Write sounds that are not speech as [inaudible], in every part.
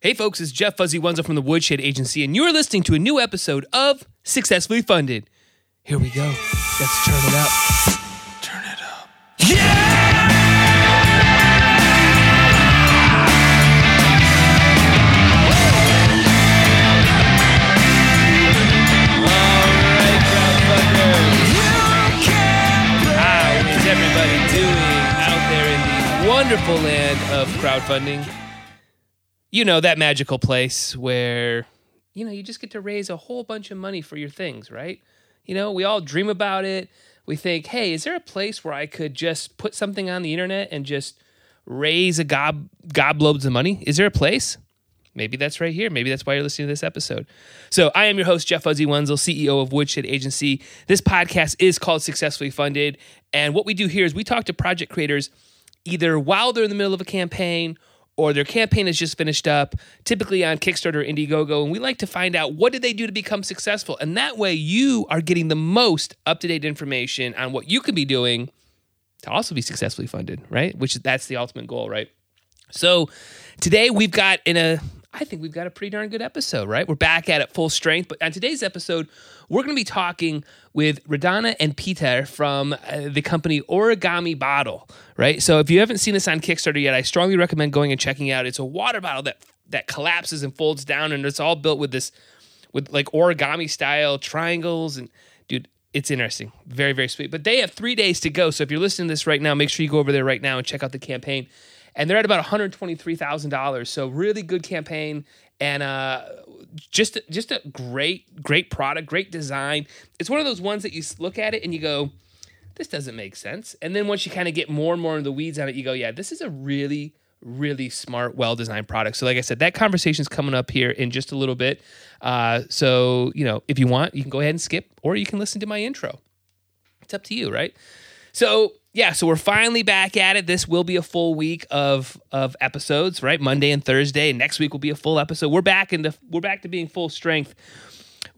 Hey, folks, it's Jeff Fuzzy Wenzel from the Woodshed Agency, and you're listening to a new episode of Successfully Funded. Here we go. Let's turn it up. Turn it up. How is everybody doing out there in the wonderful land of crowdfunding? You know, that magical place where, you know, you just get to raise a whole bunch of money for your things, right? You know, we all dream about it. We think, hey, is there a place where I could just put something on the internet and just raise a gob gobloads of money? Is there a place? Maybe that's right here. Maybe that's why you're listening to this episode. So, I am your host, Jeff Fuzzy Wenzel, CEO of Woodshed Agency. This podcast is called Successfully Funded. And what we do here is we talk to project creators either while they're in the middle of a campaign or their campaign has just finished up, typically on Kickstarter or Indiegogo. And we like to find out what did they do to become successful. And that way you are getting the most up to date information on what you could be doing to also be successfully funded, right? Which that's the ultimate goal, right? So today we've got in a I think we've got a pretty darn good episode, right? We're back at it full strength. But on today's episode, we're going to be talking with Radina and Peter from uh, the company Origami Bottle, right? So if you haven't seen this on Kickstarter yet, I strongly recommend going and checking it out. It's a water bottle that that collapses and folds down, and it's all built with this with like origami style triangles and dude it's interesting very very sweet but they have three days to go so if you're listening to this right now make sure you go over there right now and check out the campaign and they're at about $123,000 so really good campaign and uh, just just a great great product great design it's one of those ones that you look at it and you go this doesn't make sense and then once you kind of get more and more in the weeds on it you go yeah this is a really really smart, well designed product. So, like I said, that conversation is coming up here in just a little bit. Uh, so, you know, if you want, you can go ahead and skip, or you can listen to my intro. It's up to you, right? So, yeah, so we're finally back at it. This will be a full week of of episodes, right? Monday and Thursday. Next week will be a full episode. We're back into we're back to being full strength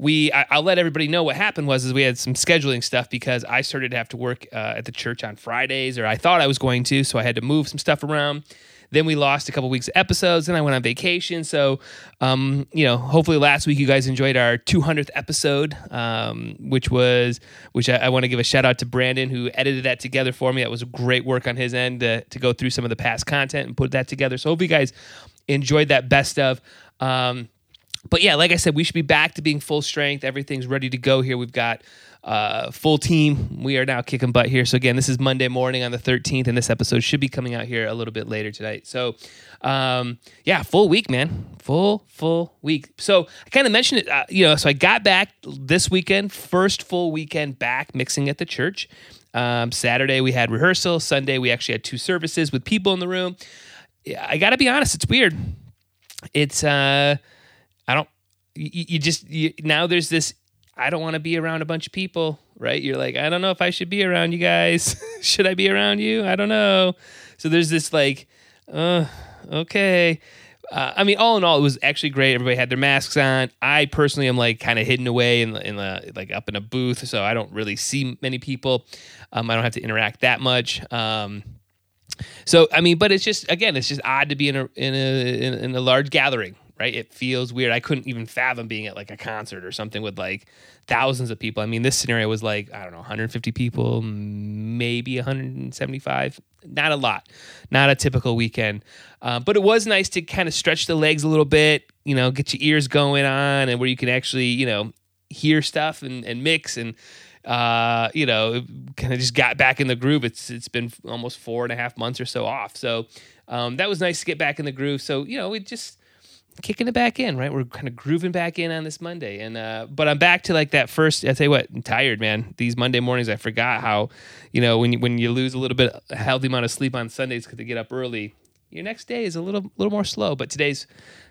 we I, will let everybody know what happened was is we had some scheduling stuff because I started to have to work uh, at the church on Fridays, or I thought I was going to, so I had to move some stuff around. Then we lost a couple weeks of episodes. and I went on vacation. So, um, you know, hopefully last week you guys enjoyed our 200th episode, um, which was which I, I want to give a shout out to Brandon who edited that together for me. That was great work on his end to, to go through some of the past content and put that together. So, hope you guys enjoyed that best of. Um, but yeah, like I said, we should be back to being full strength. Everything's ready to go here. We've got uh, full team. We are now kicking butt here. So again, this is Monday morning on the 13th, and this episode should be coming out here a little bit later tonight. So um, yeah, full week, man, full full week. So I kind of mentioned it, uh, you know. So I got back this weekend, first full weekend back mixing at the church. Um, Saturday we had rehearsal. Sunday we actually had two services with people in the room. I got to be honest, it's weird. It's uh, I don't. You, you just you, now there's this I don't want to be around a bunch of people, right? You're like, I don't know if I should be around you guys. [laughs] should I be around you? I don't know. So there's this like, uh, okay. Uh, I mean, all in all, it was actually great. Everybody had their masks on. I personally am like kind of hidden away in, in the like up in a booth, so I don't really see many people. Um, I don't have to interact that much. Um, so I mean, but it's just again, it's just odd to be in a in a in, in a large gathering, right? It feels weird. I couldn't even fathom being at like a concert or something with like thousands of people. I mean, this scenario was like, I don't know, 150 people, maybe 175. Not a lot, not a typical weekend. Uh, but it was nice to kind of stretch the legs a little bit, you know, get your ears going on and where you can actually, you know, hear stuff and, and mix and, uh, you know, kind of just got back in the groove. It's it's been almost four and a half months or so off. So um, that was nice to get back in the groove. So, you know, it just kicking it back in, right? We're kind of grooving back in on this Monday. And uh but I'm back to like that first I tell you what, I'm tired, man. These Monday mornings I forgot how, you know, when you when you lose a little bit a healthy amount of sleep on Sundays because they get up early, your next day is a little little more slow. But today's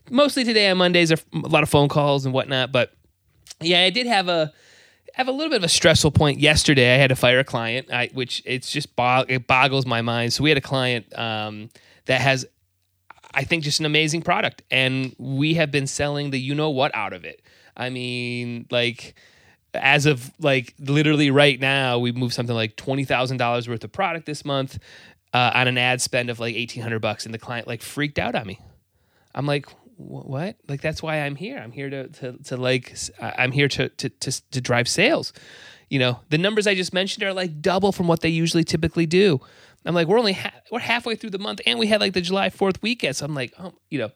mostly today on Mondays are a lot of phone calls and whatnot. But yeah, I did have a have a little bit of a stressful point yesterday. I had to fire a client, I, which it's just bog, it boggles my mind. So we had a client um, that has I think just an amazing product. And we have been selling the you know what out of it. I mean, like as of like literally right now, we moved something like twenty thousand dollars worth of product this month uh, on an ad spend of like eighteen hundred bucks, and the client like freaked out on me. I'm like, what? Like that's why I'm here. I'm here to to to like I'm here to to to, to drive sales. You know, the numbers I just mentioned are like double from what they usually typically do. I'm like, we're only ha- we're halfway through the month, and we had like the July Fourth weekend. So I'm like, oh, you know,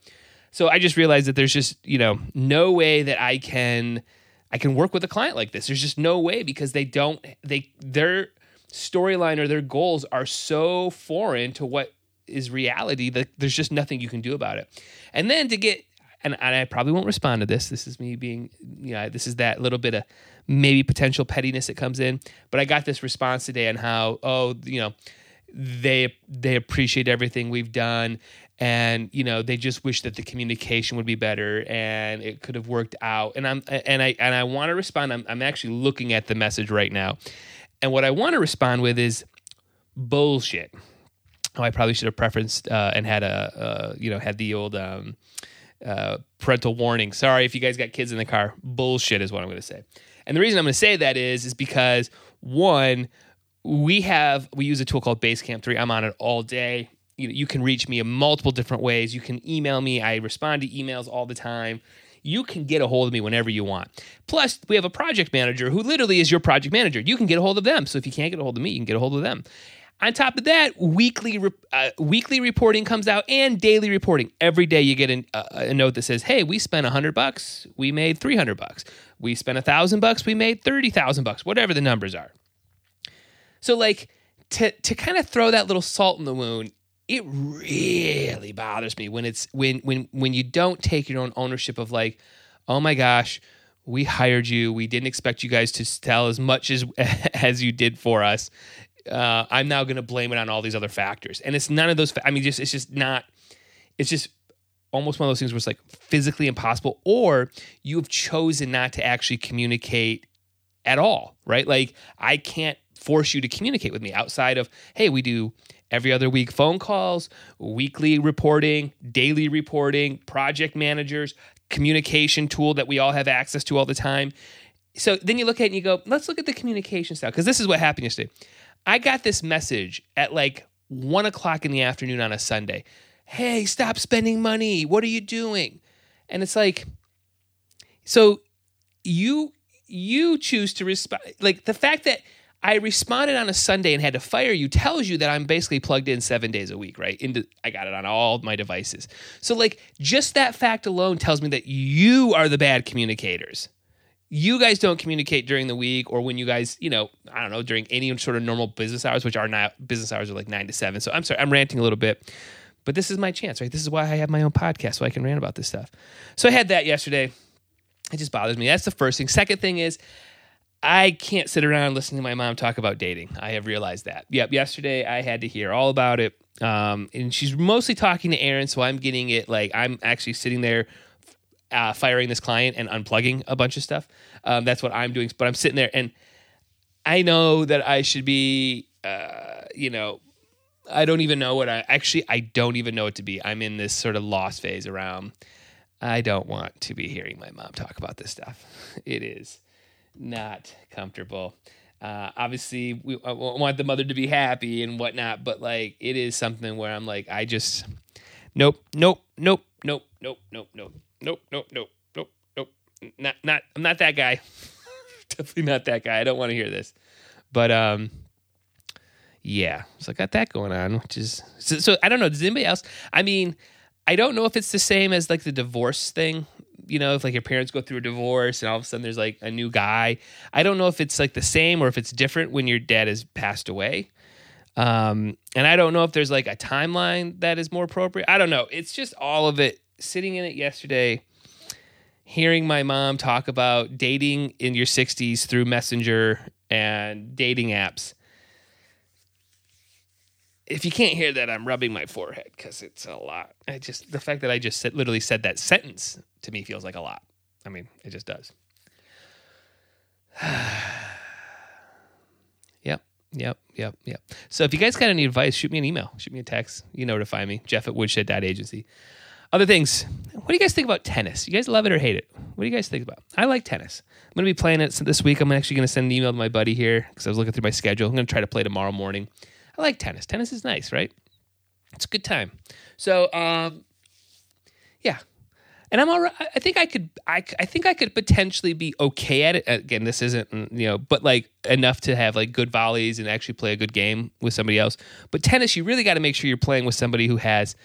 so I just realized that there's just you know no way that I can I can work with a client like this. There's just no way because they don't they their storyline or their goals are so foreign to what is reality that there's just nothing you can do about it. And then to get and, and I probably won't respond to this. This is me being, you know, this is that little bit of maybe potential pettiness that comes in. But I got this response today on how, oh, you know, they they appreciate everything we've done. And you know they just wish that the communication would be better and it could have worked out. And i'm and i and i want to respond I'm, I'm actually looking at the message right now. And what i want to respond with is bullshit. Oh i probably should have preferenced uh, and had a uh, you know had the old um, uh, parental warning. Sorry if you guys got kids in the car. Bullshit is what i'm going to say. And the reason i'm going to say that is is because one we have we use a tool called Basecamp 3. I'm on it all day. You know, you can reach me in multiple different ways. You can email me. I respond to emails all the time. You can get a hold of me whenever you want. Plus, we have a project manager who literally is your project manager. You can get a hold of them. So if you can't get a hold of me, you can get a hold of them. On top of that, weekly uh, weekly reporting comes out and daily reporting. Every day you get an, uh, a note that says, "Hey, we spent 100 bucks, we made 300 bucks. We spent a 1000 bucks, we made 30,000 bucks." Whatever the numbers are. So like to to kind of throw that little salt in the wound, it really bothers me when it's when when when you don't take your own ownership of like, oh my gosh, we hired you. We didn't expect you guys to sell as much as [laughs] as you did for us. Uh, I'm now going to blame it on all these other factors, and it's none of those. Fa- I mean, just it's just not. It's just almost one of those things where it's like physically impossible, or you have chosen not to actually communicate at all, right? Like I can't force you to communicate with me outside of, hey, we do every other week phone calls, weekly reporting, daily reporting, project managers, communication tool that we all have access to all the time. So then you look at it and you go, let's look at the communication style. Because this is what happened yesterday. I got this message at like one o'clock in the afternoon on a Sunday. Hey, stop spending money. What are you doing? And it's like, so you you choose to respond like the fact that I responded on a Sunday and had to fire you tells you that I'm basically plugged in seven days a week, right? Into I got it on all my devices. So like just that fact alone tells me that you are the bad communicators. You guys don't communicate during the week or when you guys, you know, I don't know, during any sort of normal business hours, which are not business hours are like nine to seven. So I'm sorry, I'm ranting a little bit. But this is my chance, right? This is why I have my own podcast, so I can rant about this stuff. So I had that yesterday. It just bothers me. That's the first thing. Second thing is I can't sit around listening to my mom talk about dating. I have realized that. Yep, yesterday I had to hear all about it. Um, and she's mostly talking to Aaron, so I'm getting it like I'm actually sitting there uh, firing this client and unplugging a bunch of stuff. Um, that's what I'm doing. But I'm sitting there and I know that I should be, uh, you know, I don't even know what I actually, I don't even know what to be. I'm in this sort of lost phase around. I don't want to be hearing my mom talk about this stuff. [laughs] It is not comfortable. Uh, obviously, we I want the mother to be happy and whatnot, but like it is something where I'm like, I just, nope, nope, nope, nope, nope, nope, nope, nope, nope, nope, nope, nope, not, not, I'm not that guy. Definitely not that guy. I don't want to hear this, but um, yeah, so I got that going on, which is so, so. I don't know. Does anybody else? I mean, I don't know if it's the same as like the divorce thing you know, if like your parents go through a divorce and all of a sudden there's like a new guy. I don't know if it's like the same or if it's different when your dad has passed away. Um, and I don't know if there's like a timeline that is more appropriate. I don't know. It's just all of it. Sitting in it yesterday, hearing my mom talk about dating in your 60s through Messenger and dating apps if you can't hear that, I'm rubbing my forehead because it's a lot. I just the fact that I just said, literally said that sentence to me feels like a lot. I mean, it just does. [sighs] yep, yep, yep, yep. So if you guys got any advice, shoot me an email, shoot me a text. You know where to find me, Jeff at woodshed.agency. Other things. What do you guys think about tennis? You guys love it or hate it? What do you guys think about? I like tennis. I'm going to be playing it this week. I'm actually going to send an email to my buddy here because I was looking through my schedule. I'm going to try to play tomorrow morning. I like tennis. Tennis is nice, right? It's a good time. So, um, yeah, and I'm all right. I think I could. I, I think I could potentially be okay at it. Again, this isn't mm, you know, but like enough to have like good volleys and actually play a good game with somebody else. But tennis, you really got to make sure you're playing with somebody who has.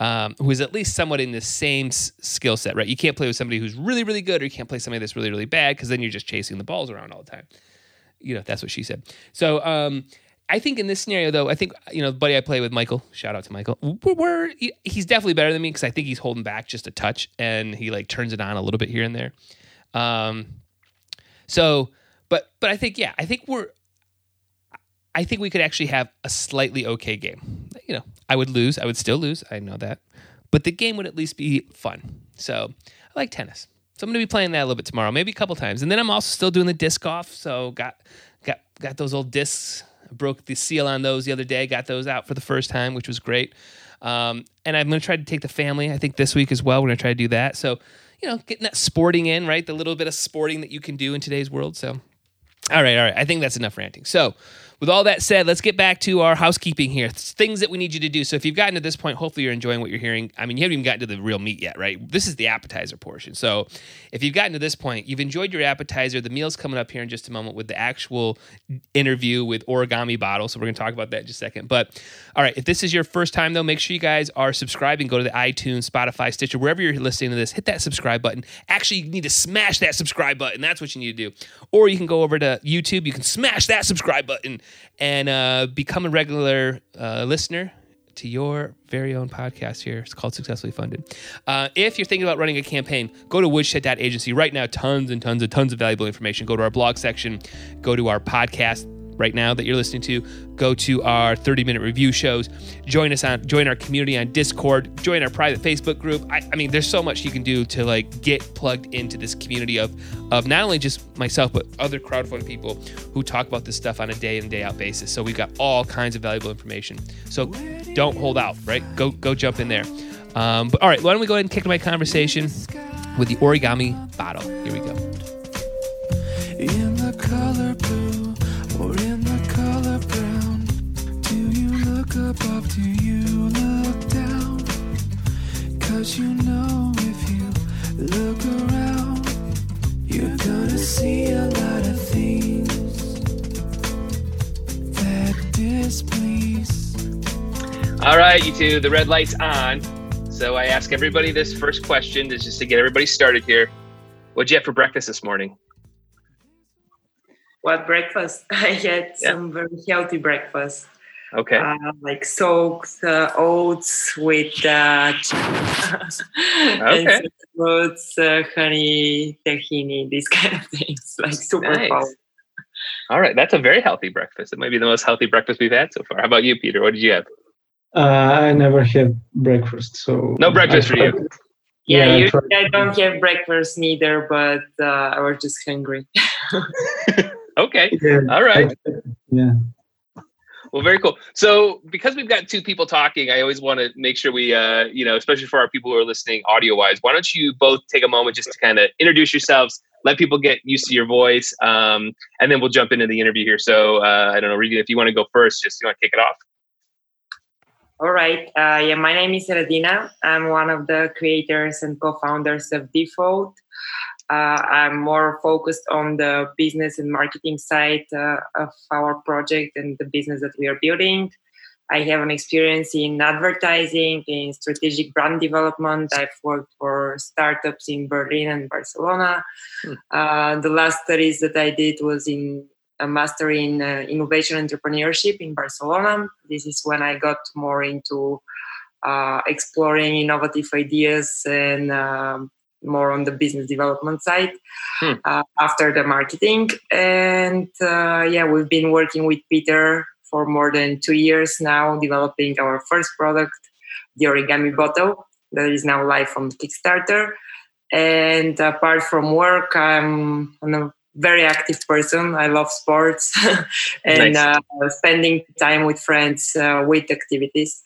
Um, who is at least somewhat in the same s- skill set, right? You can't play with somebody who's really, really good, or you can't play somebody that's really, really bad, because then you're just chasing the balls around all the time. You know, that's what she said. So, um, I think in this scenario, though, I think you know, the buddy I play with, Michael. Shout out to Michael. We're, we're he's definitely better than me because I think he's holding back just a touch, and he like turns it on a little bit here and there. Um, so, but but I think yeah, I think we're. I think we could actually have a slightly okay game. You know, I would lose. I would still lose. I know that, but the game would at least be fun. So I like tennis. So I'm going to be playing that a little bit tomorrow, maybe a couple times, and then I'm also still doing the disc golf. So got got got those old discs broke the seal on those the other day. Got those out for the first time, which was great. Um, and I'm going to try to take the family. I think this week as well. We're going to try to do that. So, you know, getting that sporting in, right? The little bit of sporting that you can do in today's world. So, all right, all right. I think that's enough ranting. So, with all that said, let's get back to our housekeeping here. Things that we need you to do. So if you've gotten to this point, hopefully you're enjoying what you're hearing. I mean, you haven't even gotten to the real meat yet, right? This is the appetizer portion. So if you've gotten to this point, you've enjoyed your appetizer. The meal's coming up here in just a moment with the actual interview with Origami Bottle. So we're going to talk about that in just a second. But all right, if this is your first time though, make sure you guys are subscribing. Go to the iTunes, Spotify, Stitcher, wherever you're listening to this. Hit that subscribe button. Actually, you need to smash that subscribe button. That's what you need to do. Or you can go over to YouTube. You can smash that subscribe button and uh, become a regular uh, listener to your very own podcast here. It's called Successfully Funded. Uh, if you're thinking about running a campaign, go to woodshed.agency right now. Tons and tons and tons of valuable information. Go to our blog section, go to our podcast right now that you're listening to, go to our 30 minute review shows, join us on, join our community on Discord, join our private Facebook group. I, I, mean, there's so much you can do to like get plugged into this community of, of not only just myself, but other crowdfunding people who talk about this stuff on a day in day out basis. So we've got all kinds of valuable information. So don't hold out, right? Go, go jump in there. Um, but all right, why don't we go ahead and kick my conversation with the origami bottle? Here we go. Look above? Do you look down? Cause you know if you look around, you're gonna see a lot of things that displease. All right, you two, the red light's on. So I ask everybody this first question, is just to get everybody started here. What'd you have for breakfast this morning? what breakfast. [laughs] I had yeah. some very healthy breakfast. Okay. Uh, like soaked uh, oats with uh, [laughs] [laughs] okay. fruits, uh, honey, tahini, these [laughs] kind of things, like super nice. Power. All right, that's a very healthy breakfast. It might be the most healthy breakfast we've had so far. How about you, Peter? What did you have? Uh, I never had breakfast, so no breakfast for you. Yeah, yeah I, I don't have breakfast neither, but uh, I was just hungry. Okay. Yeah. All right. Yeah. Well, very cool. So, because we've got two people talking, I always want to make sure we, uh, you know, especially for our people who are listening audio wise, why don't you both take a moment just to kind of introduce yourselves, let people get used to your voice, um, and then we'll jump into the interview here. So, uh, I don't know, Regina, if you want to go first, just you want to kick it off. All right. Uh, yeah, my name is Radina. I'm one of the creators and co-founders of Default. Uh, I'm more focused on the business and marketing side uh, of our project and the business that we are building. I have an experience in advertising, in strategic brand development. I've worked for startups in Berlin and Barcelona. Hmm. Uh, the last studies that I did was in a master in uh, innovation entrepreneurship in Barcelona. This is when I got more into uh, exploring innovative ideas and um, more on the business development side hmm. uh, after the marketing. And uh, yeah, we've been working with Peter for more than two years now, developing our first product, the Origami Bottle, that is now live on Kickstarter. And apart from work, I'm on a very active person. I love sports [laughs] and nice. uh, spending time with friends uh, with activities.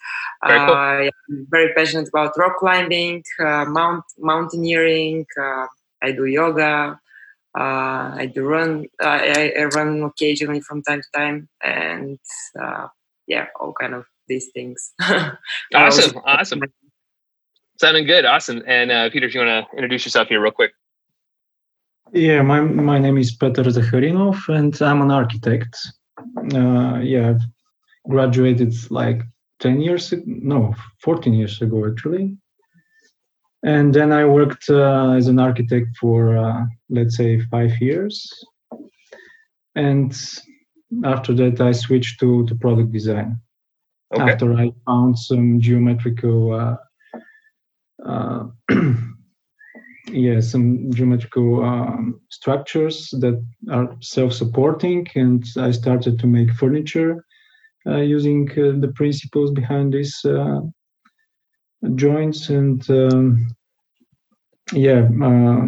Very cool. uh, I'm very passionate about rock climbing, uh, mount mountaineering. Uh, I do yoga. Uh, I do run. I, I, run occasionally from time to time, and yeah, all kind of these things. [laughs] awesome, awesome. Sounding good. Awesome. And uh, Peter, if you want to introduce yourself here real quick. Yeah, my my name is Peter Zakharinov, and I'm an architect. Uh, yeah, I've graduated like ten years, no, fourteen years ago actually. And then I worked uh, as an architect for uh, let's say five years, and after that I switched to to product design. Okay. After I found some geometrical. [clears throat] Yeah some geometrical um, structures that are self-supporting and i started to make furniture uh, using uh, the principles behind these uh, joints. And um, yeah uh,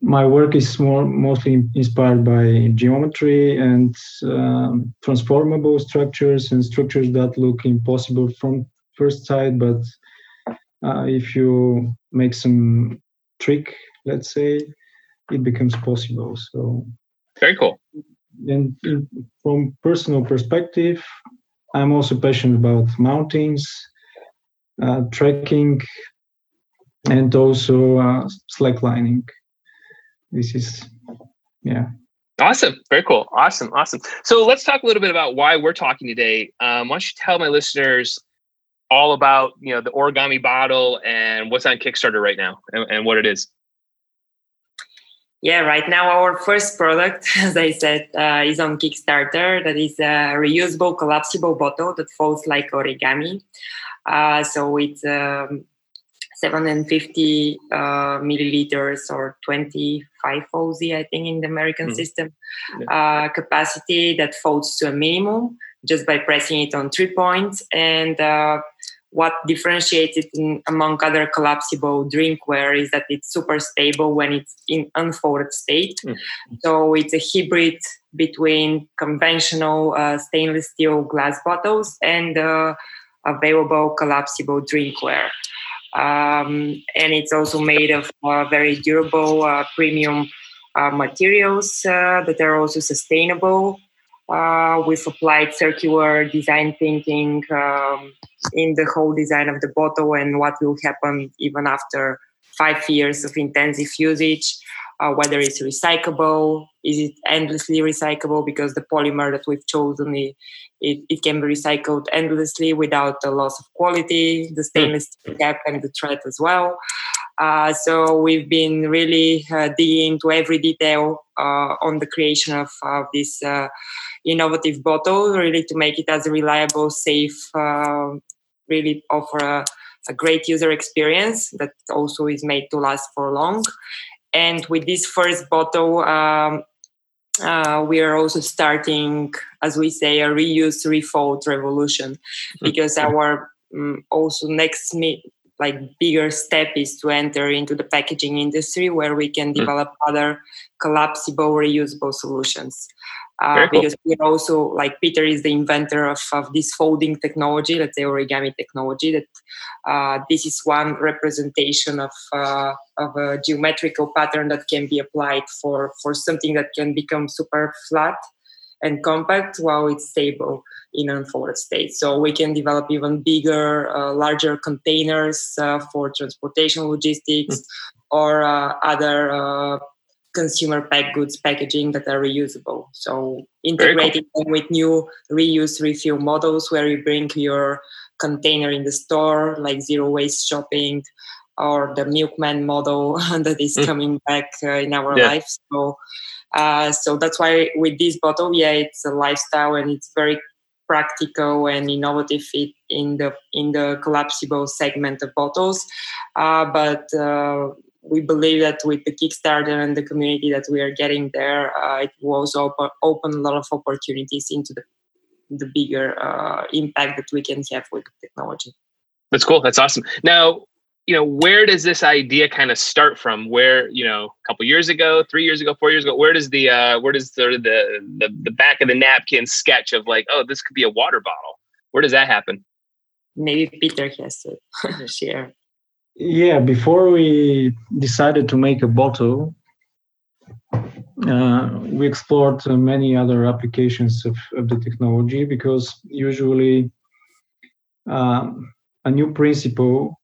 my work is more mostly inspired by geometry and um, transformable structures and structures that look impossible from first sight but uh, if you make some trick, let's say, it becomes possible. So very cool. And from personal perspective, I'm also passionate about mountains, uh, trekking, and also uh, slacklining. This is, yeah. Awesome. Very cool. Awesome. Awesome. So let's talk a little bit about why we're talking today. Um, why don't you tell my listeners all about you know the origami bottle and what's on Kickstarter right now and, and what it is. Yeah, right now our first product, [laughs] as I said, uh, is on Kickstarter. That is a reusable, collapsible bottle that folds like origami. Uh, so it's um, 750 uh, milliliters or 25 OZ, I think, in the American mm. system uh, capacity that folds to a minimum just by pressing it on three points. And uh, what differentiates it in, among other collapsible drinkware is that it's super stable when it's in unfolded state. Mm. So it's a hybrid between conventional uh, stainless steel glass bottles and uh, available collapsible drinkware. Um, and it's also made of uh, very durable uh, premium uh, materials uh, that are also sustainable uh, we've applied circular design thinking um, in the whole design of the bottle and what will happen even after five years of intensive usage. Uh, whether it's recyclable, is it endlessly recyclable? Because the polymer that we've chosen, it, it, it can be recycled endlessly without the loss of quality, the stainless cap and the thread as well. Uh, so we've been really uh, digging into every detail uh, on the creation of this uh, innovative bottle, really to make it as reliable, safe, uh, really offer a, a, great user experience that also is made to last for long. And with this first bottle, um, uh, we are also starting, as we say, a reuse refold revolution, because our um, also next me- like bigger step is to enter into the packaging industry where we can mm. develop other collapsible reusable solutions uh, cool. because we're also like peter is the inventor of, of this folding technology let's say origami technology that uh, this is one representation of uh, of a geometrical pattern that can be applied for for something that can become super flat and compact while it's stable in an unfolded state. So we can develop even bigger, uh, larger containers uh, for transportation logistics mm-hmm. or uh, other uh, consumer packed goods packaging that are reusable. So integrating cool. them with new reuse refill models where you bring your container in the store, like zero waste shopping or the milkman model [laughs] that is mm. coming back uh, in our yeah. lives. So uh, so that's why with this bottle, yeah, it's a lifestyle and it's very practical and innovative fit in the in the collapsible segment of bottles. Uh, but uh, we believe that with the Kickstarter and the community that we are getting there, uh, it will also open, open a lot of opportunities into the the bigger uh, impact that we can have with technology. That's cool. That's awesome. Now, you know where does this idea kind of start from? Where you know a couple years ago three years ago four years ago where does the uh where does the the the, the back of the napkin sketch of like oh this could be a water bottle? Where does that happen? Maybe peter has to share [laughs] yeah before we decided to make a bottle uh, we explored uh, many other applications of, of the technology because usually um, a new principle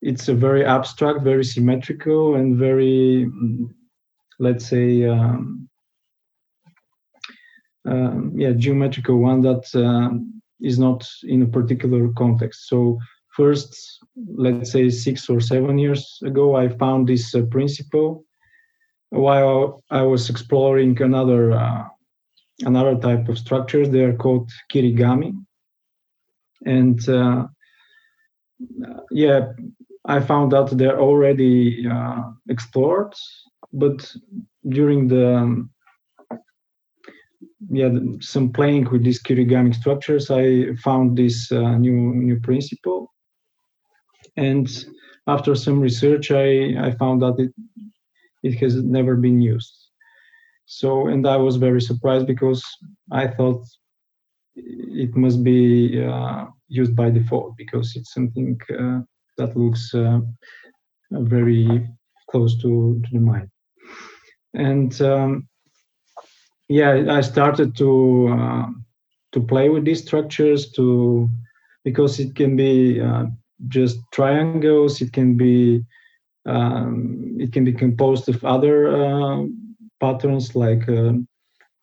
it's a very abstract, very symmetrical, and very, let's say, um, um, yeah, geometrical one that um, is not in a particular context. So first, let's say six or seven years ago, I found this uh, principle while I was exploring another uh, another type of structures. They are called kirigami, and uh, yeah, I found out they're already uh, explored, but during the yeah some playing with these kirigami structures, I found this uh, new new principle, and after some research, I I found that it it has never been used. So, and I was very surprised because I thought it must be uh, used by default because it's something uh, that looks uh, very close to, to the mind. And um, yeah, I started to uh, to play with these structures to because it can be uh, just triangles, it can be um, it can be composed of other uh, patterns like uh,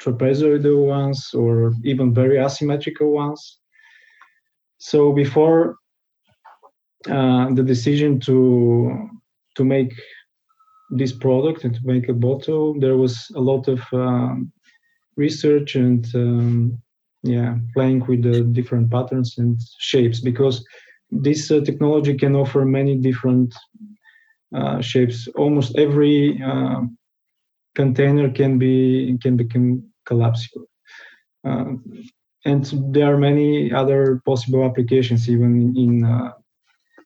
trapezoidal ones or even very asymmetrical ones. So before uh, the decision to to make this product and to make a bottle, there was a lot of um, research and um, yeah, playing with the different patterns and shapes because this uh, technology can offer many different uh, shapes. Almost every uh, container can be can become collapsible. Uh, and there are many other possible applications, even in uh,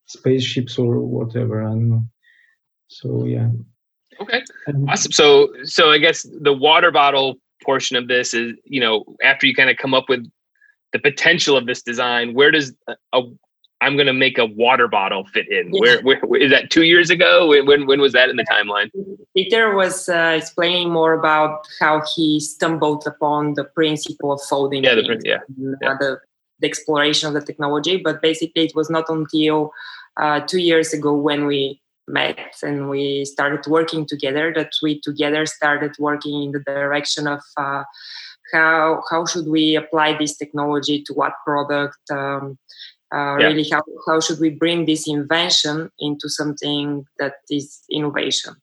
spaceships or whatever. And so, yeah. Okay. Awesome. So, so I guess the water bottle portion of this is, you know, after you kind of come up with the potential of this design, where does a, I'm going to make a water bottle fit in. Yeah. Where, where, where is that? Two years ago? When when was that in the timeline? Peter was uh, explaining more about how he stumbled upon the principle of folding. Yeah, the, yeah. yeah. The, the, exploration of the technology, but basically it was not until uh, two years ago when we met and we started working together that we together started working in the direction of. Uh, how how should we apply this technology to what product um, uh, yeah. really how, how should we bring this invention into something that is innovation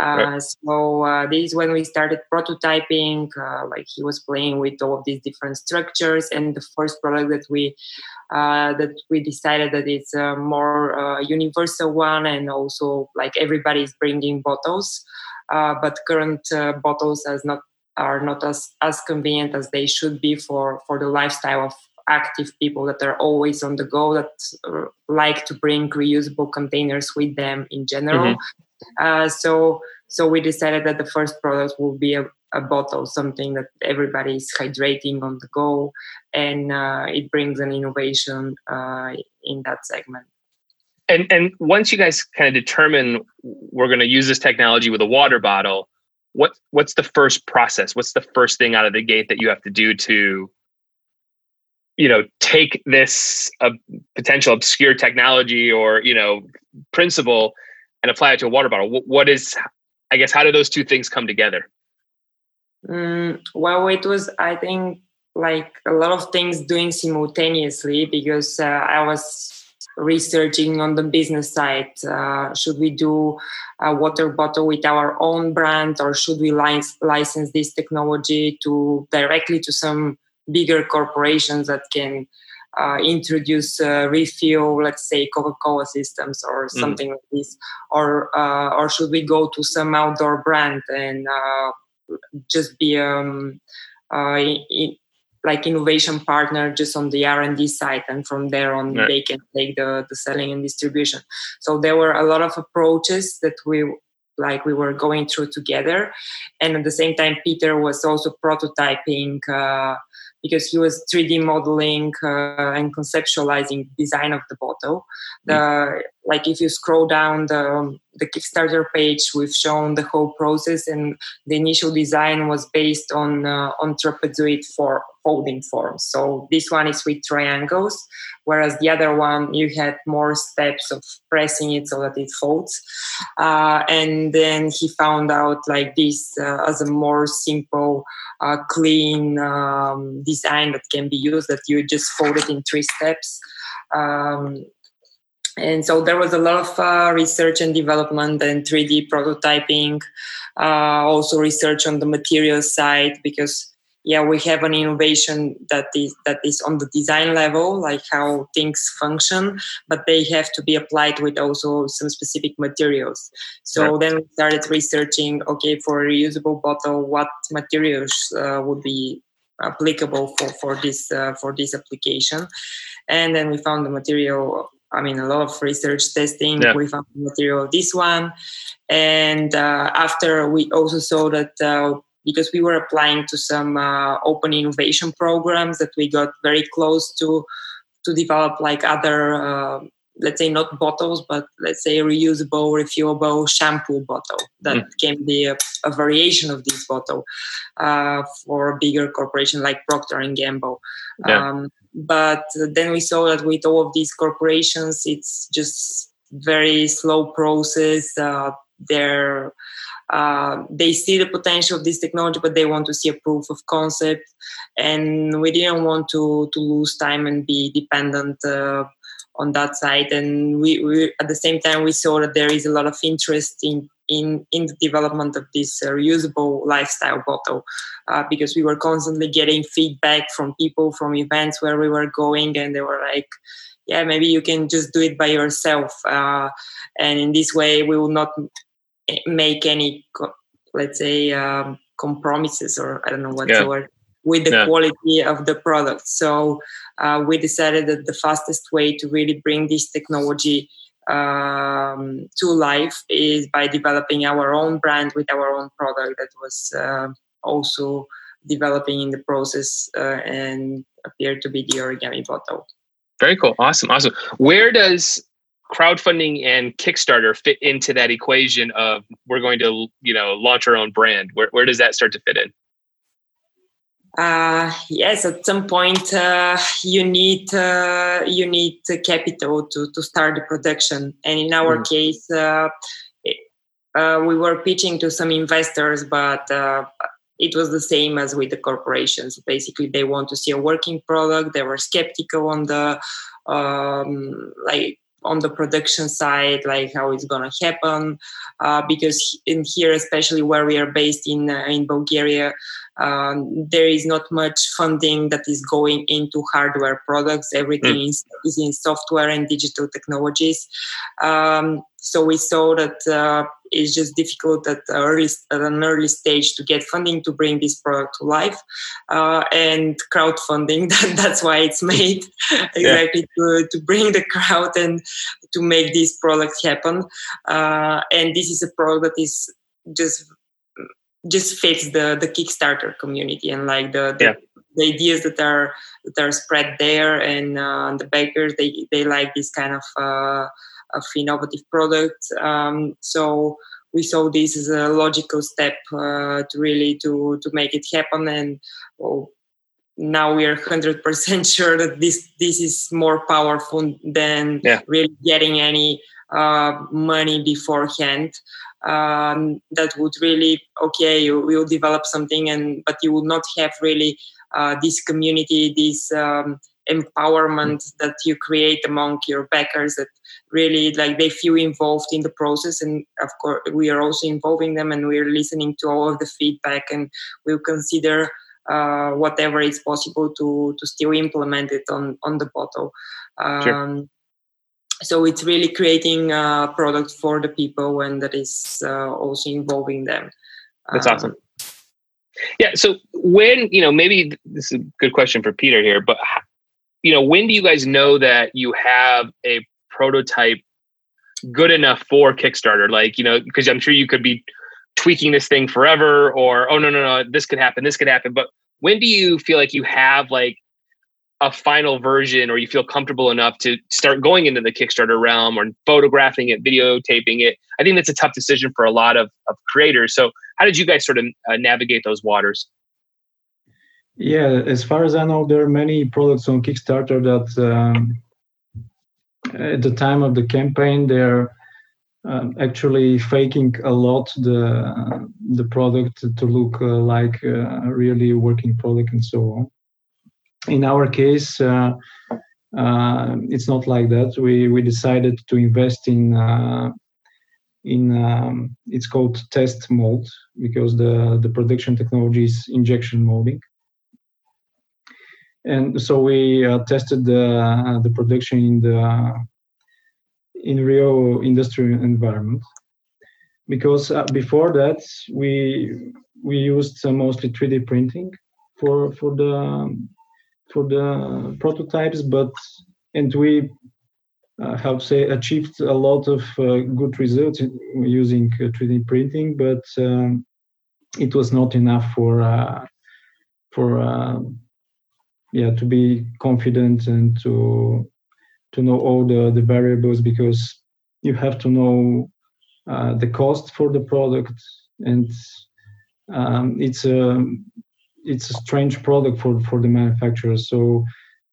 right. so uh, this is when we started prototyping uh, like he was playing with all of these different structures and the first product that we uh, that we decided that it's a more uh, universal one and also like everybody is bringing bottles but current bottles as not are not as, as convenient as they should be for, for the lifestyle of active people that are always on the go that uh, like to bring reusable containers with them in general. Mm-hmm. Uh, so so we decided that the first product will be a, a bottle, something that everybody is hydrating on the go, and uh, it brings an innovation uh, in that segment. And and once you guys kind of determine we're going to use this technology with a water bottle, what what's the first process? What's the first thing out of the gate that you have to do to you know take this uh, potential obscure technology or you know principle and apply it to a water bottle. What, is i guess how do those two things come together? Mm, well it was i think like a lot of things doing simultaneously because uh, i was researching on the business side uh, should we do a water bottle with our own brand or should we license this technology to directly to some bigger corporations that can uh, introduce uh, refill, let's say Coca-Cola systems or mm. something mm. like this, or uh, or should we go to some outdoor brand and uh, just be um, uh, in, like innovation partner just on the R&D side and from there on yeah. they can take the, the selling and distribution. So there were a lot of approaches that we like we were going through together and at the same time Peter was also prototyping uh, because he was 3D modeling uh, and conceptualizing design of the bottle. The, like if you scroll down the the Kickstarter page, we've shown the whole process, and the initial design was based on uh, on trapezoid for folding forms. So this one is with triangles, whereas the other one you had more steps of pressing it so that it folds. Uh, and then he found out like this uh, as a more simple, uh, clean um, design that can be used that you just fold it in three steps. Um, and so there was a lot of uh, research and development and 3d prototyping uh, also research on the material side because yeah we have an innovation that is that is on the design level like how things function but they have to be applied with also some specific materials. So then we started researching okay for a reusable bottle what materials uh, would be applicable for for this uh, for this application? And then we found the material I mean, a lot of research testing. Yeah. We found material this one, and uh, after we also saw that uh, because we were applying to some uh, open innovation programs that we got very close to to develop like other uh, let's say not bottles but let's say reusable refillable shampoo bottle that mm. can be a, a, variation of this bottle uh, for a bigger corporation like procter and gamble yeah. um, but then we saw that with all of these corporations it's just very slow process uh, they're uh, they see the potential of this technology, but they want to see a proof of concept. And we didn't want to to lose time and be dependent uh, on that side. And we, we, at the same time we saw that there is a lot of interest in in in the development of this uh, reusable lifestyle bottle uh, because we were constantly getting feedback from people from events where we were going, and they were like. Yeah, maybe you can just do it by yourself, uh, and in this way, we will not make any let's say um, compromises or i don't know what's yeah. the word with the yeah. quality of the product so uh, we decided that the fastest way to really bring this technology um, to life is by developing our own brand with our own product that was uh, also developing in the process uh, and appeared to be the origami bottle very cool awesome awesome where does crowdfunding and Kickstarter fit into that equation of we're going to you know launch our own brand? Where where does that start to fit in? Uh, yes, at some point uh, you need uh, you need capital to to start the production, and in our mm. case, uh, uh, we were pitching to some investors, but uh, it was the same as with the corporations. Basically, they want to see a working product. They were skeptical on the um, like on the production side, like how it's gonna happen, uh, because in here, especially where we are based in uh, in Bulgaria, um, there is not much funding that is going into hardware products. Everything mm. is, is in software and digital technologies. Um, so we saw that uh, it's just difficult at, early, at an early stage to get funding to bring this product to life uh, and crowdfunding [laughs] that, that's why it's made [laughs] exactly yeah. to, to bring the crowd and to make this product happen uh, and this is a product that is just just fits the the kickstarter community and like the, the, yeah. the ideas that are that are spread there and uh, the bakers they they like this kind of uh, of innovative product. Um, so we saw this as a logical step uh, to really to to make it happen and well, now we are 100% [laughs] sure that this this is more powerful than yeah. really getting any uh, money beforehand um, that would really okay you will develop something and but you will not have really uh, this community this um, empowerment that you create among your backers that really like they feel involved in the process and of course we are also involving them and we're listening to all of the feedback and we'll consider uh, whatever is possible to to still implement it on on the bottle um, sure. So it's really creating a product for the people and that is uh, also involving them that's um, awesome yeah so when you know maybe this is a good question for peter here but you know when do you guys know that you have a prototype good enough for Kickstarter? Like, you know, because I'm sure you could be tweaking this thing forever or, oh, no, no, no, this could happen, this could happen. But when do you feel like you have like a final version or you feel comfortable enough to start going into the Kickstarter realm or photographing it, videotaping it. I think that's a tough decision for a lot of, of creators. So, how did you guys sort of uh, navigate those waters? Yeah, as far as I know, there are many products on Kickstarter that um, at the time of the campaign they're um, actually faking a lot the the product to look uh, like a really working product and so on. In our case, uh, uh, it's not like that. We we decided to invest in uh, in um, it's called test mold because the the production technology is injection molding and so we uh, tested the uh, the production in the in real industrial environment because uh, before that we we used mostly 3D printing for for the for the prototypes, but and we uh, say achieved a lot of uh, good results using 3D printing, but um, it was not enough for for yeah to be confident and to to know all the the variables because you have to know uh, the cost for the product and um, it's a it's a strange product for for the manufacturer so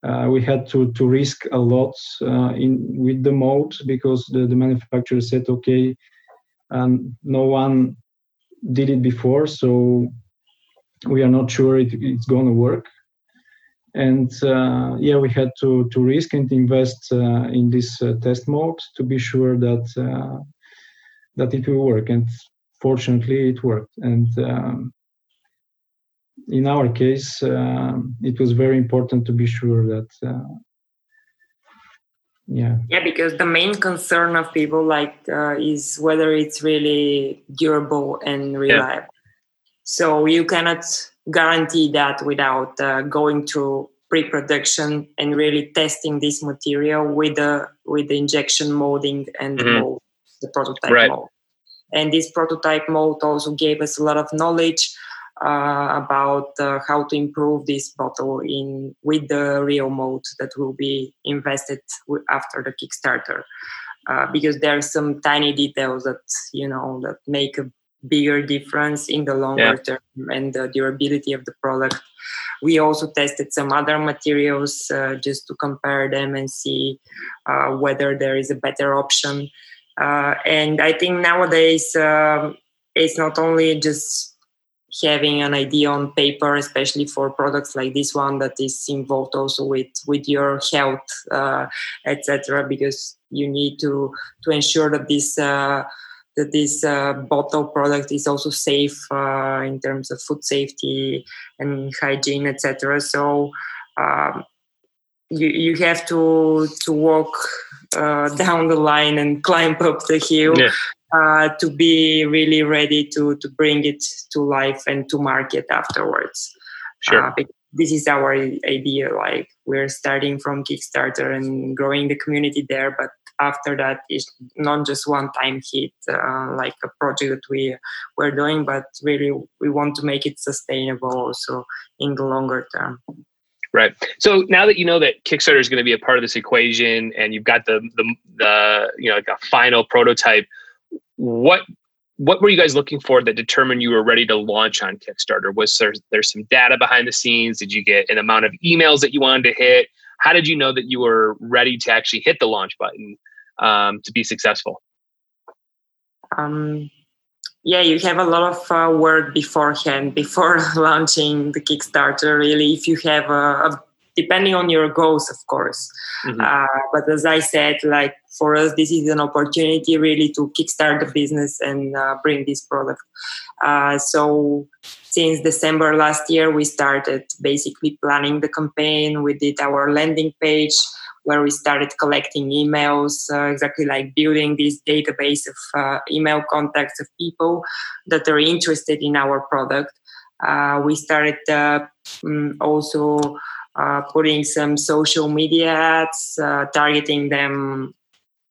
uh, we had to to risk a lot uh, in with the mold because the, the manufacturer said okay and no one did it before so we are not sure it, it's going to work. And uh, yeah we had to to risk and invest uh, in this uh, test mold to be sure that that it will work. And fortunately it worked. And um, in our case uh, it was very important to be sure that uh, yeah yeah because the main concern of people like uh, is whether it's really durable and reliable yeah. so you cannot guarantee that without uh, going through pre-production and really testing this material with the with the injection molding and mm-hmm. the, mold, the prototype right. mold. And this prototype mold also gave us a lot of knowledge uh, about uh, how to improve this bottle in with the real mold that will be invested after the Kickstarter. Uh, because there are some tiny details that you know that make a bigger difference in the longer yeah. term and the durability of the product. We also tested some other materials uh, just to compare them and see uh, whether there is a better option. Uh, and I think nowadays um, it's not only just having an idea on paper, especially for products like this one that is involved also with with your health, uh, etc. Because you need to to ensure that this uh, that this uh, bottle product is also safe uh, in terms of food safety and hygiene, etc. So um, you you have to to walk uh, [laughs] down the line and climb up the hill yeah. Uh, to be really ready to to bring it to life and to market afterwards. Sure. Uh, this is our idea. Like we're starting from Kickstarter and growing the community there, but after that is not just one time hit uh, like a project that we were doing but really we want to make it sustainable also in the longer term right so now that you know that kickstarter is going to be a part of this equation and you've got the the, the you know like a final prototype what what were you guys looking for that determined you were ready to launch on Kickstarter? Was there there's some data behind the scenes? Did you get an amount of emails that you wanted to hit? How did you know that you were ready to actually hit the launch button um, to be successful? Um, yeah, you have a lot of uh, work beforehand before [laughs] launching the Kickstarter. Really, if you have a, a depending on your goals, of course. Mm-hmm. Uh, but as I said, like for us, this is an opportunity really to kickstart the business and uh, bring this product. Uh, so since December last year, we started basically planning the campaign. We did our landing page where we started collecting emails, uh, exactly like building this database of uh, email contacts of people that are interested in our product. Uh, we started um, also uh, putting some social media ads, uh, targeting them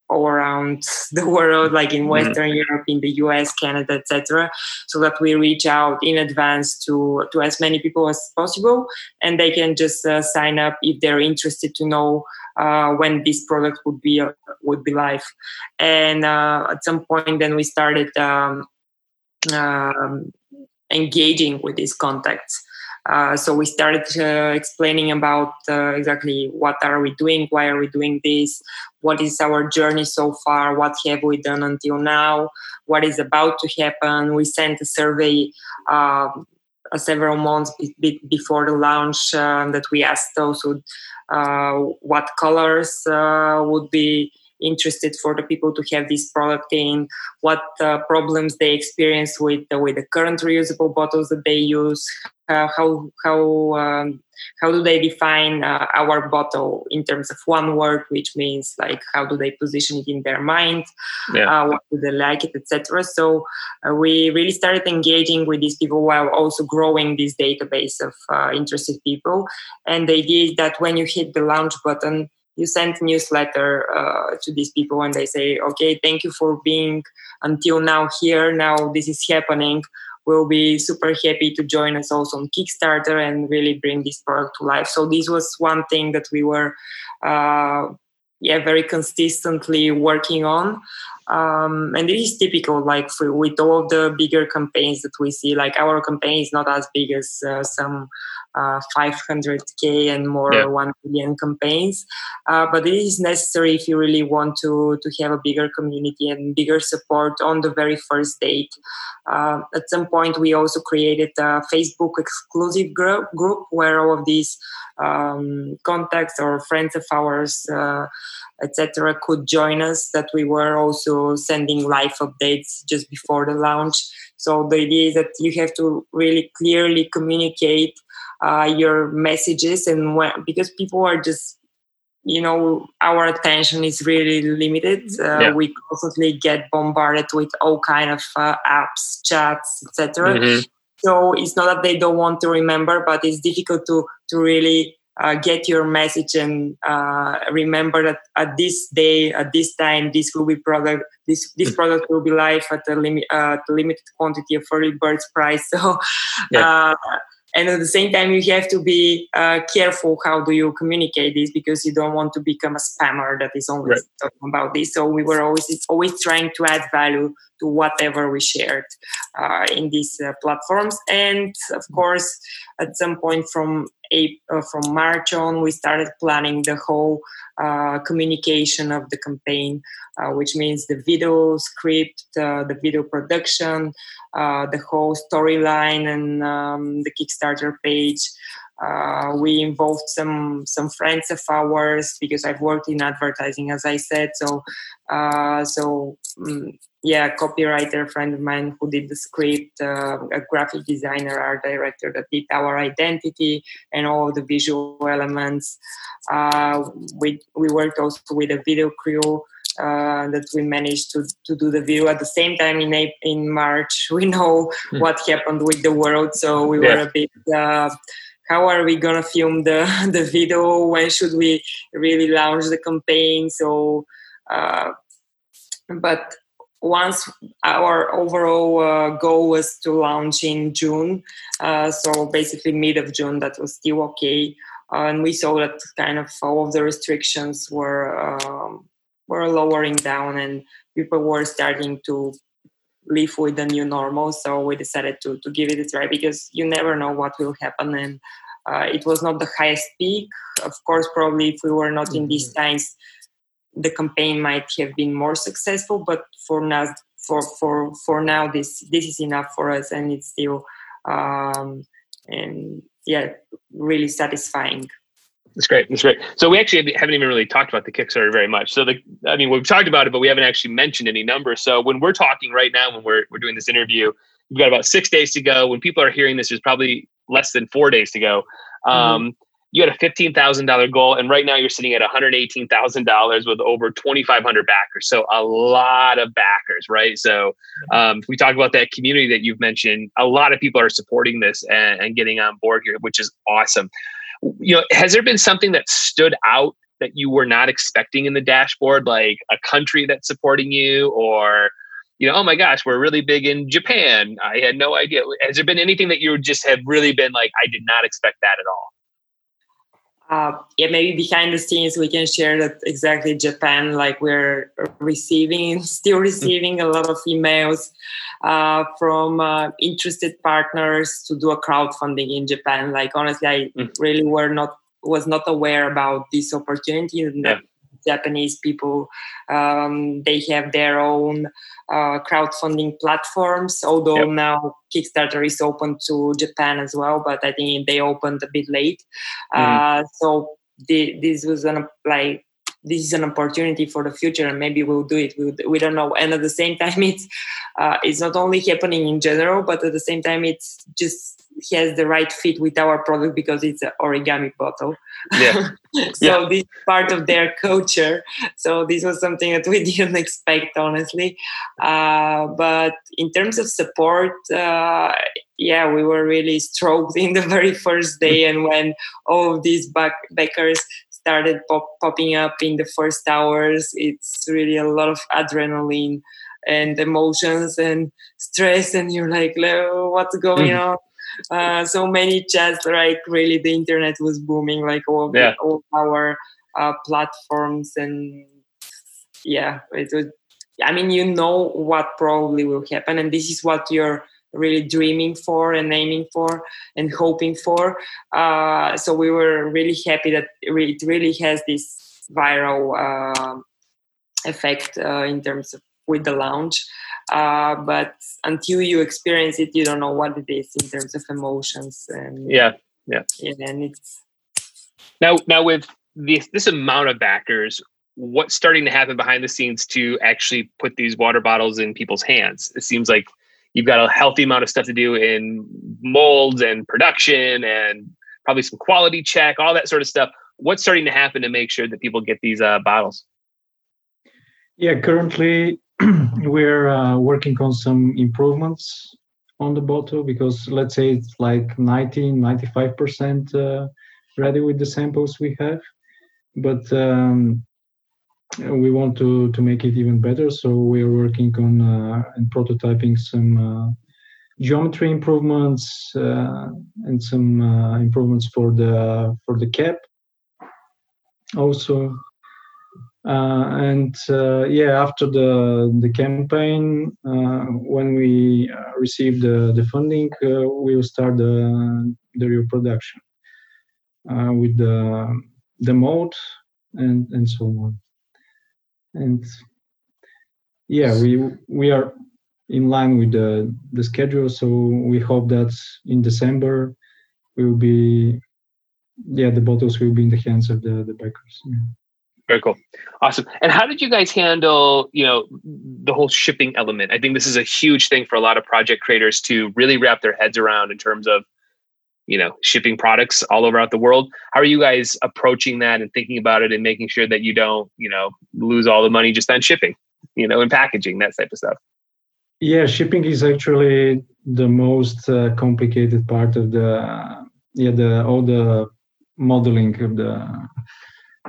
all around [laughs] the world, like in mm-hmm. Western mm-hmm. Europe, in the US, Canada, etc., so that we reach out in advance to to as many people as possible, and they can just uh, sign up if they're interested to know uh, when this product would be uh, would be live. And uh, at some point, then we started um, um, engaging with these contacts. Uh, so we started uh, explaining about uh, exactly what are we doing, why are we doing this, what is our journey so far, what have we done until now, what is about to happen. We sent a survey um, several months be- before the launch um, that we asked also uh, what colors uh, would be interested for the people to have this product in what uh, problems they experience with uh, with the current reusable bottles that they use. Uh, how how um, how do they define uh, our bottle in terms of one word which means like how do they position it in their mind yeah. uh, what do they like it etc so uh, we really started engaging with these people while also growing this database of uh, interested people. And the idea is that when you hit the launch button you send newsletter uh, to these people and they say okay thank you for being until now here. Now this is happening. We'll be super happy to join us also on kickstarter and really bring this product to life. So this was one thing that we were uh, yeah very consistently working on um, and it is typical like for, with all the bigger campaigns that we see like our campaign is not as big as uh, some uh, 500k and more yeah. 1 billion campaigns uh, but it is necessary if you really want to to have a bigger community and bigger support on the very first date uh, at some point we also created a facebook exclusive group, group where all of these um, contacts or friends of ours uh, etc could join us that we were also sending live updates just before the launch so the idea is that you have to really clearly communicate uh, your messages and when, because people are just you know our attention is really limited uh, yeah. we constantly get bombarded with all kind of uh, apps chats etc mm-hmm. so it's not that they don't want to remember but it's difficult to to really uh, get your message and uh, remember that at this day at this time this will be product this this mm. product will be live at a limit uh, limited quantity of early birds price [laughs] so yeah. Uh, and at the same time you have to be uh, careful how do you communicate this because you don't want to become a spammer that is always right. talking about this so we were always always trying to add value to whatever we shared uh, in these uh, platforms and of course at some point from April, uh, from march on we started planning the whole uh, communication of the campaign uh, which means the video script the video production uh, the whole storyline and um, the Kickstarter page. Uh, we involved some some friends of ours because I've worked in advertising, as I said. So, uh, so um, yeah, copywriter friend of mine who did the script, uh, a graphic designer, art director that did our identity and all the visual elements. Uh, we we worked also with a video crew uh, that we managed to, to do the video at the same time in in March. [laughs] We know mm. what happened with the world, so we yeah. were a bit. Uh, how are we gonna film the [laughs] the video? When should we really launch the campaign? So, uh, but once our overall uh, goal was to launch in June, uh, so basically mid of June, that was still okay. Uh, and we saw that kind of all of the restrictions were um, were lowering down and people were starting to live with the new normal. So we decided to, to give it a try because you never know what will happen. And uh, it was not the highest peak. Of course, probably if we were not mm-hmm. in these times, the campaign might have been more successful. But for now, for for for now, this this is enough for us, and it's still um, and yeah, really satisfying. That's great. That's great. So we actually haven't even really talked about the Kickstarter very much. So the, I mean, we've talked about it, but we haven't actually mentioned any numbers. So when we're talking right now, when we're we're doing this interview, we've got about six days to go. When people are hearing this, there's probably less than four days to go. Mm-hmm. Um, you had a fifteen thousand dollar goal, and right now you're sitting at one hundred eighteen thousand dollars with over twenty five hundred backers. So a lot of backers, right? So um, we talk about that community that you've mentioned. A lot of people are supporting this and, and getting on board here, which is awesome you know, has there been something that stood out that you were not expecting in the dashboard, like a country that's supporting you, or you know, oh my gosh, we're really big in Japan. I had no idea. Has there been anything that you just have really been like, I did not expect that at all? Uh, yeah, maybe behind the scenes we can share that exactly Japan, like we're receiving, [laughs] still receiving a lot of emails uh, from uh, interested partners to do a crowdfunding in Japan. Like honestly, I mm. really were not was not aware about this opportunity. Yeah. Japanese people um, they have their own uh, crowdfunding platforms. Although yep. now Kickstarter is open to Japan as well, but I think they opened a bit late. Mm. Uh, so the, this was an like this is an opportunity for the future and maybe we'll do it we, we don't know and at the same [laughs] time it's uh, it's not only happening in general but at the same time it's just has the right fit with our product because it's an origami bottle yeah [laughs] so yeah. this part of their culture so this was something that we [laughs] didn't expect honestly uh, but in terms of support uh, yeah we were really stroked [laughs] in the very first day and when all of these back- backers started pop- popping up in the first hours. It's really a lot of adrenaline and emotions and stress, and you're like, what's going mm. on? Uh, so many chats, like really, the internet was booming, like all, yeah. the, all our uh, platforms, and yeah, it was. I mean, you know what probably will happen, and this is what you're really dreaming for and aiming for and hoping for. Uh, so we were really happy that it really has this viral uh, effect uh, in terms of with the launch. Uh, but until you experience it, you don't know what it is in terms of emotions. And yeah, yeah, yeah and it's now now with this this amount of backers what's starting to happen behind the scenes to actually put these water bottles in people's hands it seems like you've got a healthy amount of stuff to do in molds and production and probably some quality check, all that sort of stuff. What's starting to happen to make sure that people get these uh, bottles? Yeah, currently [clears throat] we're uh, working on some improvements on the bottle because let's say it's like 90 95% uh, ready with the samples we have. But um, we want to to make it even better. So we are working on uh, and prototyping some uh, geometry improvements uh, and some uh, improvements for the for the cap. Also Uh, and uh, yeah after the the campaign uh, when we uh, receive the the funding we will start the the real production with the the mold and and so on and yeah we we are in line with the the schedule so we hope that in december we will be yeah the bottles will be in the hands of the the backers yeah. Very cool. Awesome. And how did you guys handle you know the whole shipping element? I think this is a huge thing for a lot of project creators to really wrap their heads around in terms of you know shipping products all over the world. How are you guys approaching that and thinking about it and making sure that you don't you know lose all the money just on shipping you know and packaging that type of stuff? Yeah shipping is actually the most uh, complicated part of the yeah the all the modeling of the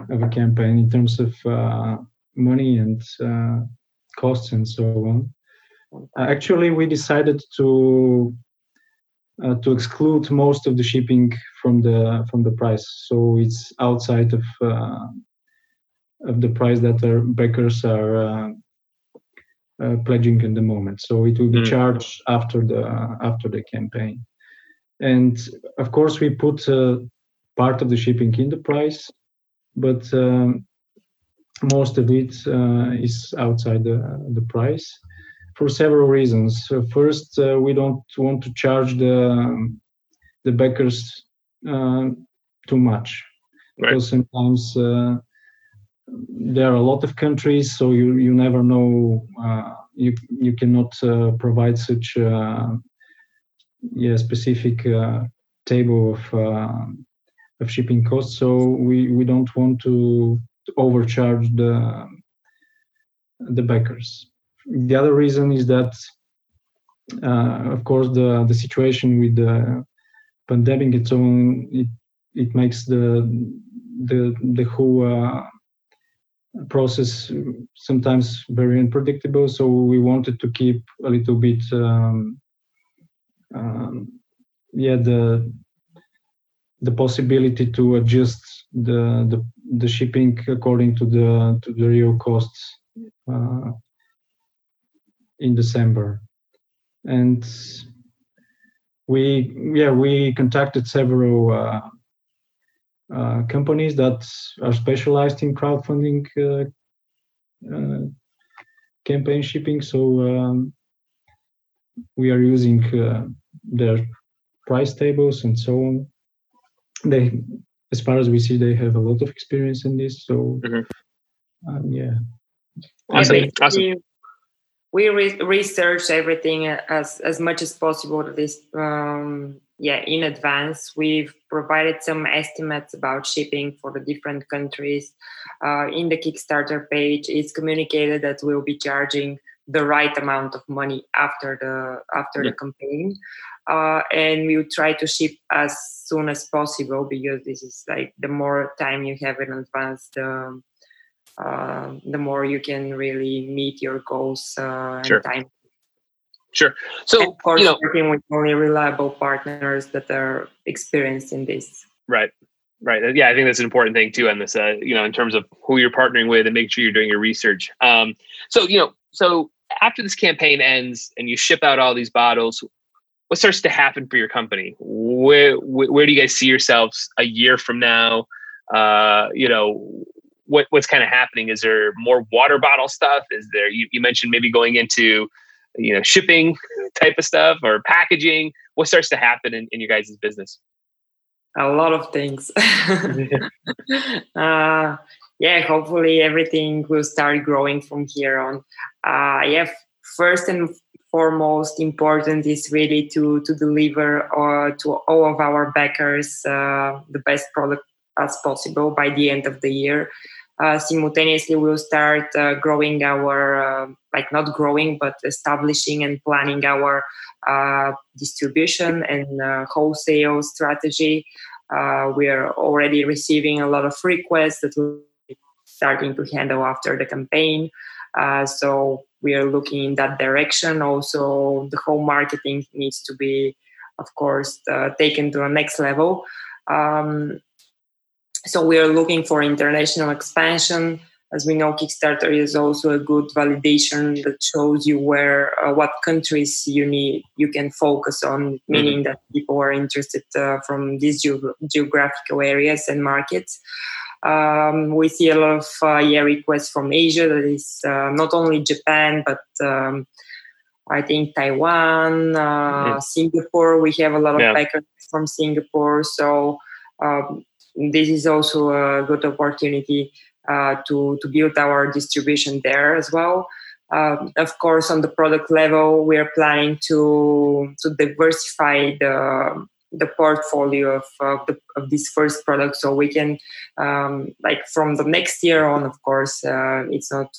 of a campaign in terms of uh, money and uh, costs and so on actually we decided to uh, to exclude most of the shipping from the from the price. So it's outside of uh, of the price that our backers are uh, uh pledging in the moment. So it will be mm. charged after the after the campaign. And of course, we put uh, part of the shipping in the price, but um, most of it uh, is outside the the price for several reasons. first, uh, we don't want to charge the the backers uh, too much right. because sometimes uh, there are a lot of countries, so you you never know. Uh, you you cannot uh, provide such uh, yeah specific table of of shipping costs. So we we don't want to, to overcharge the the backers the other reason is that, uh, of course, the the situation with the pandemic its own it it makes the the the whole uh, process sometimes very unpredictable. So we wanted to keep a little bit, um, um, yeah, the the possibility to adjust the the, the shipping according to the to the real costs uh, in December, and we yeah we contacted several. Uh, uh, companies that are specialized in crowdfunding uh, uh, campaign shipping. So um, we are using their price tables and so on. They, as far as we see, they have a lot of experience in this. So mm-hmm. um, yeah. Awesome. awesome. We re- research everything as as much as possible. This um, yeah in advance we've provided some estimates about shipping for the different countries uh, in the kickstarter page it's communicated that we'll be charging the right amount of money after the after yeah. the campaign uh, and we will try to ship as soon as possible because this is like the more time you have in advance the uh, the more you can really meet your goals uh, sure. and time Sure. So, and of course, you know, working with only reliable partners that are experienced in this. Right. Right. Yeah, I think that's an important thing too on this. Uh, you know, in terms of who you're partnering with and make sure you're doing your research. Um, so you know, so after this campaign ends and you ship out all these bottles, what starts to happen for your company? Where where, where do you guys see yourselves a year from now? Uh, you know, what what's kind of happening? Is there more water bottle stuff? Is there? You, you mentioned maybe going into you know shipping type of stuff or packaging what starts to happen in, in your guys' business a lot of things [laughs] [laughs] uh, yeah hopefully everything will start growing from here on uh, yeah first and foremost important is really to to deliver uh, to all of our backers uh, the best product as possible by the end of the year. Uh, simultaneously we'll start uh, growing our uh, like not growing but establishing and planning our uh, distribution and wholesale strategy. We are already receiving a lot of requests that we're starting to handle after the campaign. So we are looking in that direction also the whole marketing needs to be of course taken to a next level um, so we are looking for international expansion. As we know, Kickstarter is also a good validation that shows you where uh, what countries you need you can focus on, meaning mm-hmm. that people are interested uh, from these ge- geographical areas and markets. Um, we see a lot of uh, yeah requests from Asia. That is uh, not only Japan, but um, I think Taiwan, uh, mm-hmm. Singapore. We have a lot of yeah. backers from Singapore. So um, this is also a good opportunity uh, to to build our distribution there as well. Um, of course, on the product level, we are planning to to diversify the the portfolio of, of, the, of this first product so we can um, like from the next year on of course uh, it's not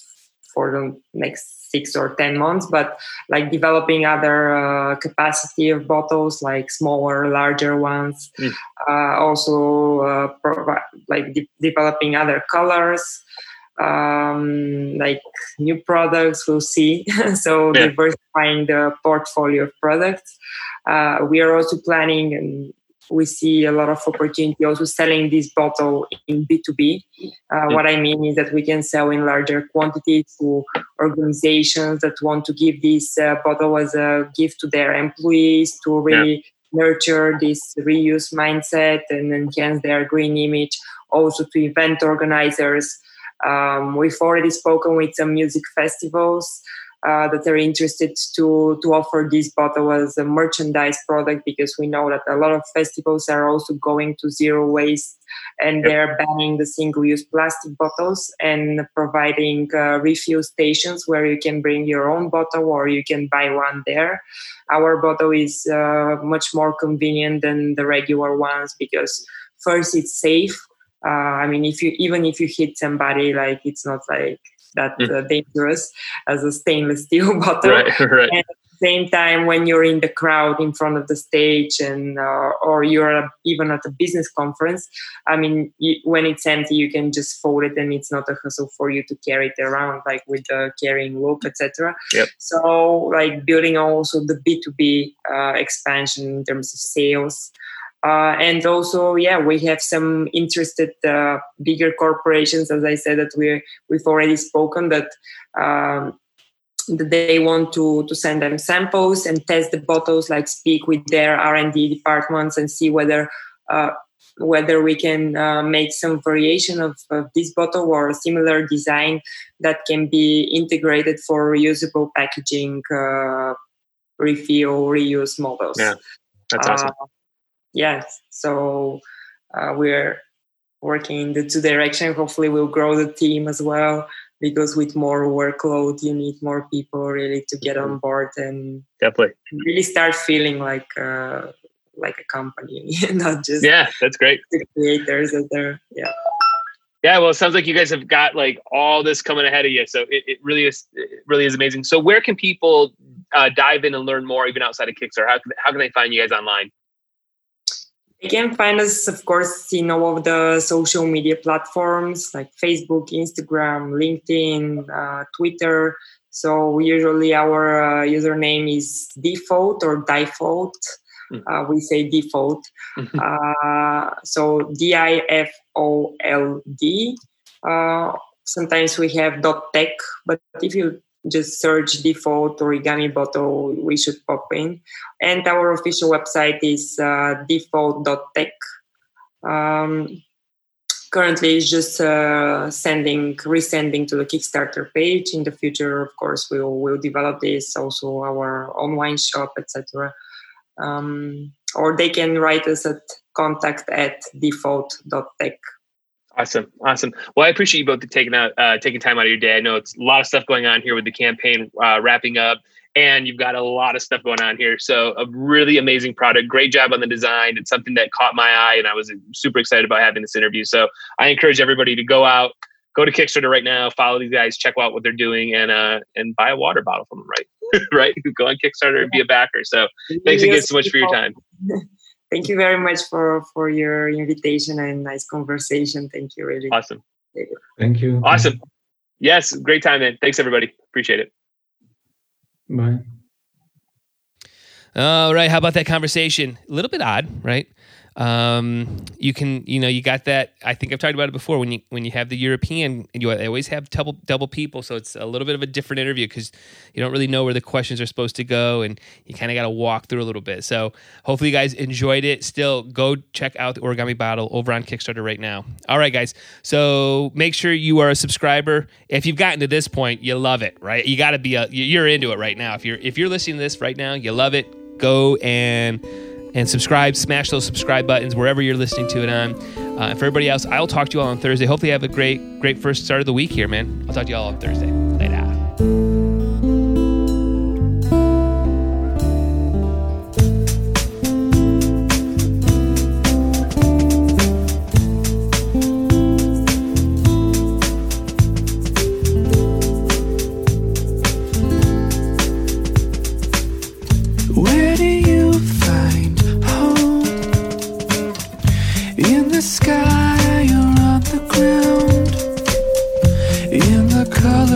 for the next six or ten months but like developing other uh, capacity of bottles like smaller larger ones mm. uh, also uh, provi- like de- developing other colors um, like new products we'll see [laughs] so yeah. diversifying the portfolio of products uh, we are also planning and we see a lot of opportunity also selling this bottle in B2B. Uh, What I mean is that we can sell in larger quantities to organizations that want to give this uh, bottle as a gift to their employees to really yeah. nurture this reuse mindset and enhance their green image. Also to event organizers. Um, we've already spoken with some music festivals uh, that are interested to to offer this bottle as a merchandise product because we know that a lot of festivals are also going to zero waste and they're banning the single-use plastic bottles and providing uh, refill stations where you can bring your own bottle or you can buy one there. Our bottle is uh, much more convenient than the regular ones because first it's safe uh, i mean if you even if you hit somebody like it's not like that mm. uh, dangerous as a stainless [laughs] steel bottle. Right, [laughs] right. And same time when you're in the crowd in front of the stage and uh, or you're even at a business conference i mean you, when it's empty you can just fold it and it's not a hassle for you to carry it around like with the carrying loop etc yep. so like building also the b2b uh, expansion in terms of sales uh, and also, yeah, we have some interested uh, bigger corporations, as I said, that we we've already spoken that um, that they want to to send them samples and test the bottles, like speak with their R and D departments and see whether uh, whether we can uh, make some variation of, of, this bottle or a similar design that can be integrated for reusable packaging, uh, refill, reuse models. Yeah, that's awesome uh, yes, so uh, we're working in the two direction. Hopefully, we'll grow the team as well because with more workload, you need more people really to get on board and definitely really start feeling like uh, like a company, [laughs] not just yeah. That's great. The creators that are yeah. Yeah, well, it sounds like you guys have got like all this coming ahead of you. So it, it really is, it really is amazing. So where can people uh, dive in and learn more, even outside of Kickstarter? How can, how can they find you guys online? You can find us, of course, in all of the social media platforms like Facebook, Instagram, LinkedIn, uh, Twitter. So usually our uh, username is Difold or Difold. Mm. Uh, we say Difold. [laughs] Uh, so D I F O L D. Uh, sometimes we have .tech, but if you just search Difold origami bottle we should pop in. And our official website is uh, difold.tech um, currently it's just uh, sending resending to the kickstarter page. In the future of course we'll we'll develop this also our online shop etc um, or they can write us at contact at difold.tech Awesome, awesome. Well, I appreciate you both taking out uh, taking time out of your day. I know it's a lot of stuff going on here with the campaign uh, wrapping up, and you've got a lot of stuff going on here. So, a really amazing product. Great job on the design. It's something that caught my eye, and I was super excited about having this interview. So, I encourage everybody to go out, go to Kickstarter right now, follow these guys, check out what they're doing, and uh, and buy a water bottle from them. Right, [laughs] right. Go on Kickstarter and be a backer. So, thanks again so much for your time. [laughs] thank you very much for for your invitation and nice conversation. Thank you, really. Awesome. Thank you. Awesome. Yes, great time, man. Thanks, everybody. Appreciate it. Bye. All right. How about that conversation? A little bit odd, right? Um, you can, you know, you got that. I think I've talked about it before. When you when you have the European, you always have double double people, so it's a little bit of a different interview because you don't really know where the questions are supposed to go, and you kind of got to walk through a little bit. So hopefully, you guys enjoyed it. Still, go check out the Origami Bottle over on Kickstarter right now. All right, guys. So make sure you are a subscriber. If you've gotten to this point, you love it, right? You got to be a you're into it right now. If you're if you're listening to this right now, you love it. Go and and subscribe. Smash those subscribe buttons wherever you're listening to it on. Uh, and for everybody else, I'll talk to you all on Thursday. Hopefully, you have a great, great first start of the week here, man. I'll talk to you all on Thursday.